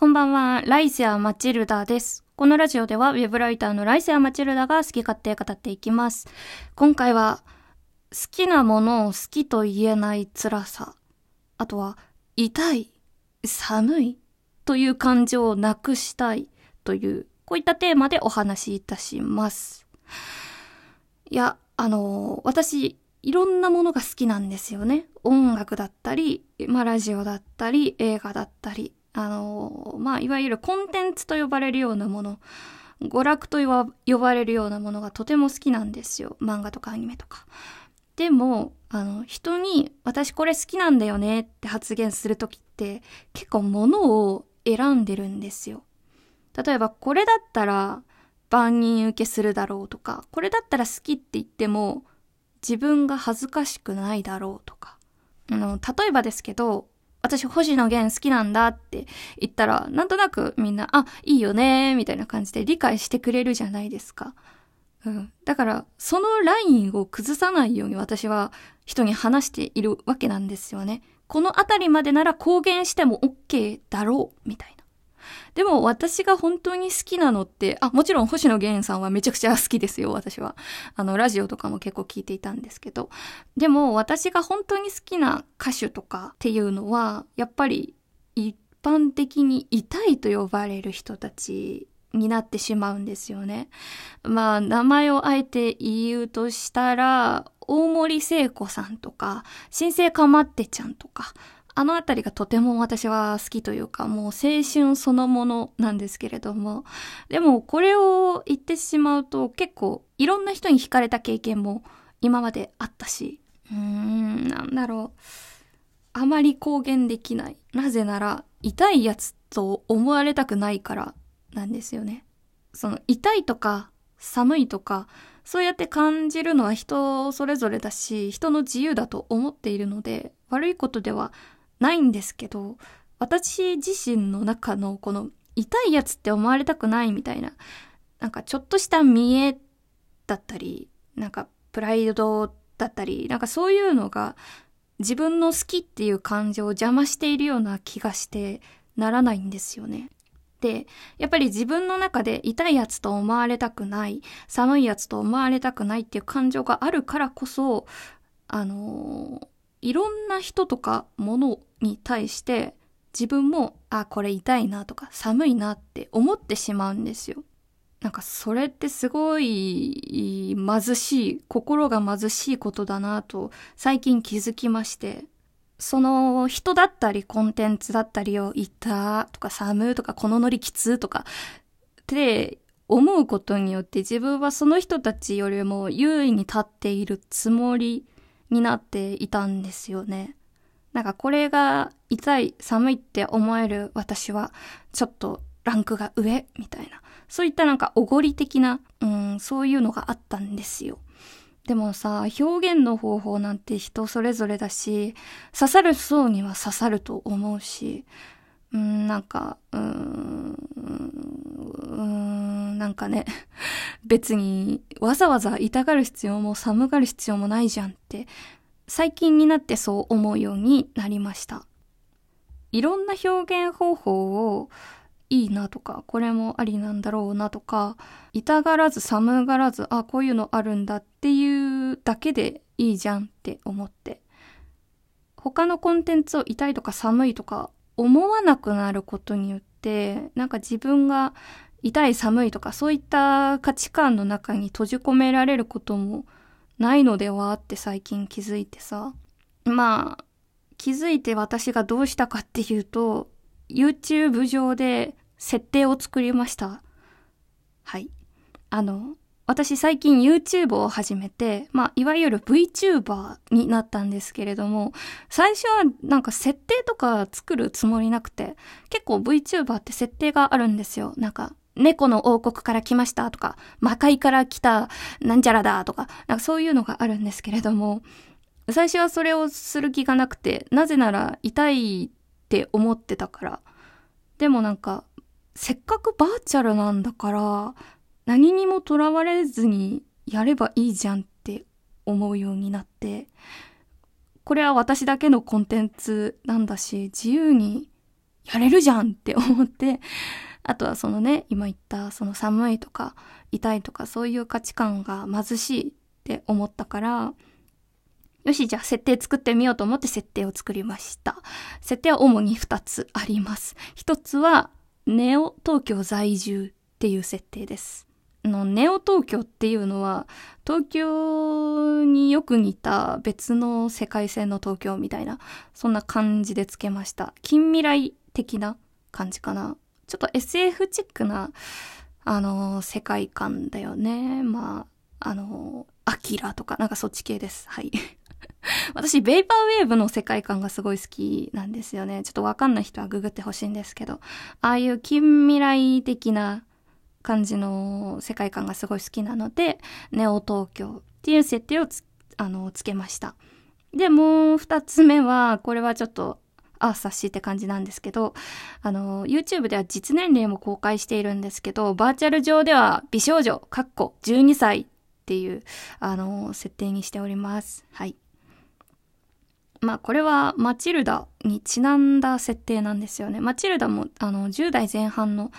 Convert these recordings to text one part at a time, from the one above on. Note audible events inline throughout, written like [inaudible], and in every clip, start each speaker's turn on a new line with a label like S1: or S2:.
S1: こんばんは、ライセア・マチルダです。このラジオでは、ウェブライターのライセア・マチルダが好き勝手語っていきます。今回は、好きなものを好きと言えない辛さ。あとは、痛い、寒いという感情をなくしたいという、こういったテーマでお話しいたします。いや、あの、私、いろんなものが好きなんですよね。音楽だったり、まあラジオだったり、映画だったり、あの、まあ、いわゆるコンテンツと呼ばれるようなもの、娯楽と呼ばれるようなものがとても好きなんですよ。漫画とかアニメとか。でも、あの、人に私これ好きなんだよねって発言するときって結構物を選んでるんですよ。例えばこれだったら万人受けするだろうとか、これだったら好きって言っても自分が恥ずかしくないだろうとか。あの、例えばですけど、私星野源好きなんだって言ったら、なんとなくみんな、あ、いいよねみたいな感じで理解してくれるじゃないですか。うん。だから、そのラインを崩さないように私は人に話しているわけなんですよね。このあたりまでなら公言しても OK だろう、みたいな。でも私が本当に好きなのって、あ、もちろん星野源さんはめちゃくちゃ好きですよ、私は。あの、ラジオとかも結構聞いていたんですけど。でも私が本当に好きな歌手とかっていうのは、やっぱり一般的に痛いと呼ばれる人たちになってしまうんですよね。まあ、名前をあえて言うとしたら、大森聖子さんとか、新生かまってちゃんとか、あのあたりがとても私は好きというか、もう青春そのものなんですけれども、でもこれを言ってしまうと結構いろんな人に惹かれた経験も今まであったし、うーん、なんだろう。あまり公言できない。なぜなら、痛いやつと思われたくないからなんですよね。その痛いとか寒いとか、そうやって感じるのは人それぞれだし、人の自由だと思っているので、悪いことではないんですけど、私自身の中のこの痛いやつって思われたくないみたいな、なんかちょっとした見栄だったり、なんかプライドだったり、なんかそういうのが自分の好きっていう感情を邪魔しているような気がしてならないんですよね。で、やっぱり自分の中で痛いやつと思われたくない、寒いやつと思われたくないっていう感情があるからこそ、あのー、いろんな人とかものに対して自分も、あ、これ痛いなとか寒いなって思ってしまうんですよ。なんかそれってすごい貧しい、心が貧しいことだなと最近気づきまして、その人だったりコンテンツだったりをいたとか寒とかこのノリきつとかって思うことによって自分はその人たちよりも優位に立っているつもりになっていたんですよね。なんかこれが痛い、寒いって思える私はちょっとランクが上みたいな。そういったなんかおごり的な、うん、そういうのがあったんですよ。でもさ、表現の方法なんて人それぞれだし、刺さる層には刺さると思うし、うん、なんか、うーん、うーん、なんかね、[laughs] 別にわざわざ痛がる必要も寒がる必要もないじゃんって、最近になってそう思うようになりました。いろんな表現方法をいいなとか、これもありなんだろうなとか、痛がらず寒がらず、あ、こういうのあるんだっていうだけでいいじゃんって思って。他のコンテンツを痛いとか寒いとか思わなくなることによって、なんか自分が痛い寒いとかそういった価値観の中に閉じ込められることもないのではって最近気づいてさ。まあ、気づいて私がどうしたかっていうと、YouTube 上で設定を作りました。はい。あの、私最近 YouTube を始めて、まあ、いわゆる VTuber になったんですけれども、最初はなんか設定とか作るつもりなくて、結構 VTuber って設定があるんですよ。なんか、猫の王国から来ましたとか、魔界から来たなんちゃらだとか、なんかそういうのがあるんですけれども、最初はそれをする気がなくて、なぜなら痛いって思ってたから。でもなんか、せっかくバーチャルなんだから、何にもとらわれずにやればいいじゃんって思うようになって、これは私だけのコンテンツなんだし、自由にやれるじゃんって思って、あとはそのね、今言ったその寒いとか痛いとかそういう価値観が貧しいって思ったから、よし、じゃあ設定作ってみようと思って設定を作りました。設定は主に2つあります。1つは、ネオ東京在住っていう設定です。のネオ東京っていうのは東京によく似た別の世界線の東京みたいなそんな感じでつけました近未来的な感じかなちょっと SF チックなあの世界観だよねまああのアキラとかなんかそっち系ですはい [laughs] 私、ベイパーウェーブの世界観がすごい好きなんですよね。ちょっとわかんない人はググってほしいんですけど、ああいう近未来的な感じの世界観がすごい好きなので、ネオ東京っていう設定をつ、あの、つけました。で、もう二つ目は、これはちょっと、あ、察しって感じなんですけど、あの、YouTube では実年齢も公開しているんですけど、バーチャル上では美少女、かっこ12歳っていう、あの、設定にしております。はい。まあこれはマチルダにちなんだ設定なんですよね。マチルダもあの10代前半の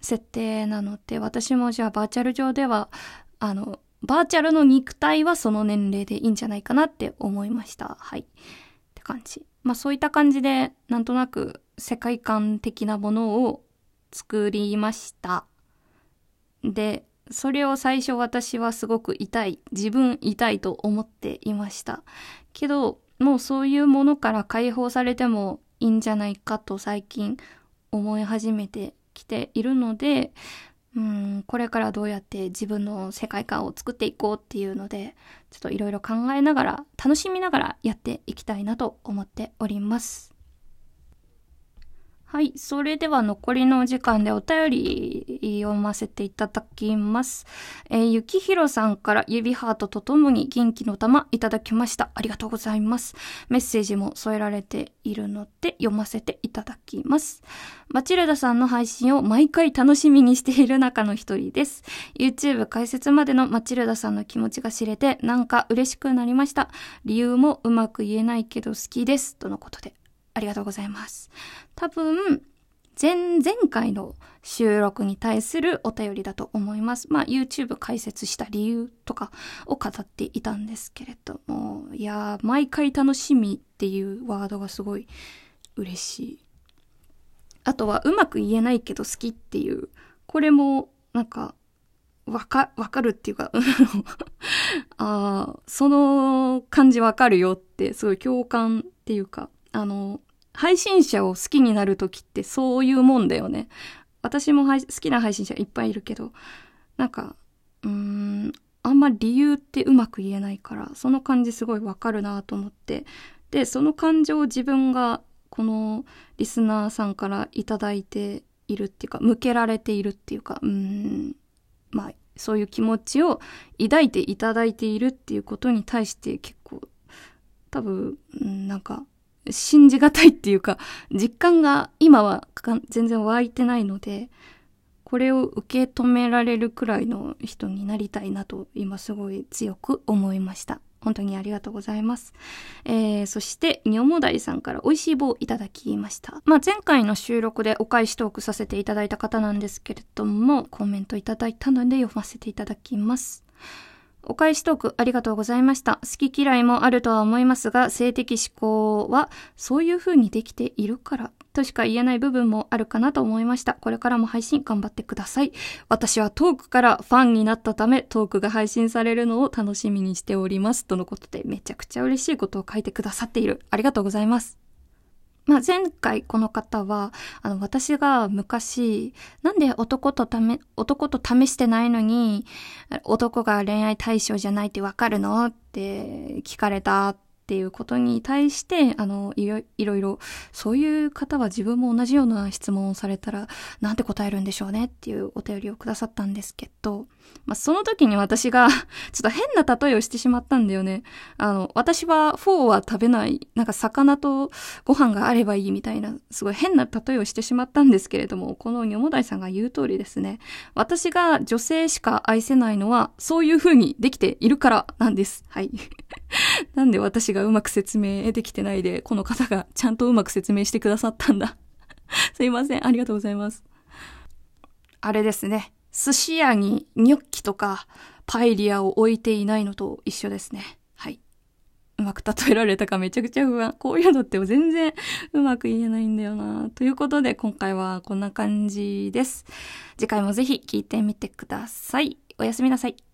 S1: 設定なので私もじゃあバーチャル上ではあのバーチャルの肉体はその年齢でいいんじゃないかなって思いました。はい。って感じ。まあそういった感じでなんとなく世界観的なものを作りました。で、それを最初私はすごく痛い、自分痛いと思っていました。けど、もうそういうものから解放されてもいいんじゃないかと最近思い始めてきているので、うん、これからどうやって自分の世界観を作っていこうっていうので、ちょっといろいろ考えながら、楽しみながらやっていきたいなと思っております。はい。それでは残りのお時間でお便り読ませていただきます。えー、ゆきひろさんから指ハートとともに元気の玉いただきました。ありがとうございます。メッセージも添えられているので読ませていただきます。マチルダさんの配信を毎回楽しみにしている中の一人です。YouTube 解説までのマチルダさんの気持ちが知れてなんか嬉しくなりました。理由もうまく言えないけど好きです。とのことでありがとうございます。多分、前、前回の収録に対するお便りだと思います。まあ、YouTube 解説した理由とかを語っていたんですけれども、いやー、毎回楽しみっていうワードがすごい嬉しい。あとは、うまく言えないけど好きっていう、これも、なんか、わか、わかるっていうか [laughs] ああ、その感じわかるよって、すごい共感っていうか、あの、配信者を好きになる時ってそういうもんだよね。私も好きな配信者いっぱいいるけど、なんか、うーん、あんま理由ってうまく言えないから、その感じすごいわかるなと思って。で、その感情を自分がこのリスナーさんからいただいているっていうか、向けられているっていうか、うーん、まあ、そういう気持ちを抱いていただいているっていうことに対して結構、多分、なんか、信じがたいっていうか、実感が今は全然湧いてないので、これを受け止められるくらいの人になりたいなと今すごい強く思いました。本当にありがとうございます。えー、そして、にょもだいさんから美味しい棒いただきました。まあ、前回の収録でお返しトークさせていただいた方なんですけれども、コメントいただいたので読ませていただきます。お返しトークありがとうございました。好き嫌いもあるとは思いますが、性的思考はそういう風にできているからとしか言えない部分もあるかなと思いました。これからも配信頑張ってください。私はトークからファンになったため、トークが配信されるのを楽しみにしております。とのことで、めちゃくちゃ嬉しいことを書いてくださっている。ありがとうございます。まあ、前回この方は、あの、私が昔、なんで男とため、男と試してないのに、男が恋愛対象じゃないってわかるの？って聞かれたっっていうことに対して、あの、いろいろいろ、そういう方は自分も同じような質問をされたら、なんて答えるんでしょうねっていうお便りをくださったんですけど、まあ、その時に私が [laughs] ちょっと変な例えをしてしまったんだよね。あの、私はフォーは食べない、なんか魚とご飯があればいいみたいな、すごい変な例えをしてしまったんですけれども、このにょもだいさんが言う通りですね。私が女性しか愛せないのは、そういう風にできているからなんです。はい。[laughs] なんで私がうまく説明できてないで、この方がちゃんとうまく説明してくださったんだ [laughs] すいません。ありがとうございます。あれですね。寿司屋にニョッキとかパエリアを置いていないのと一緒ですね。はい。うまく例えられたかめちゃくちゃ不安。こういうのって全然うまく言えないんだよな。ということで今回はこんな感じです。次回もぜひ聞いてみてください。おやすみなさい。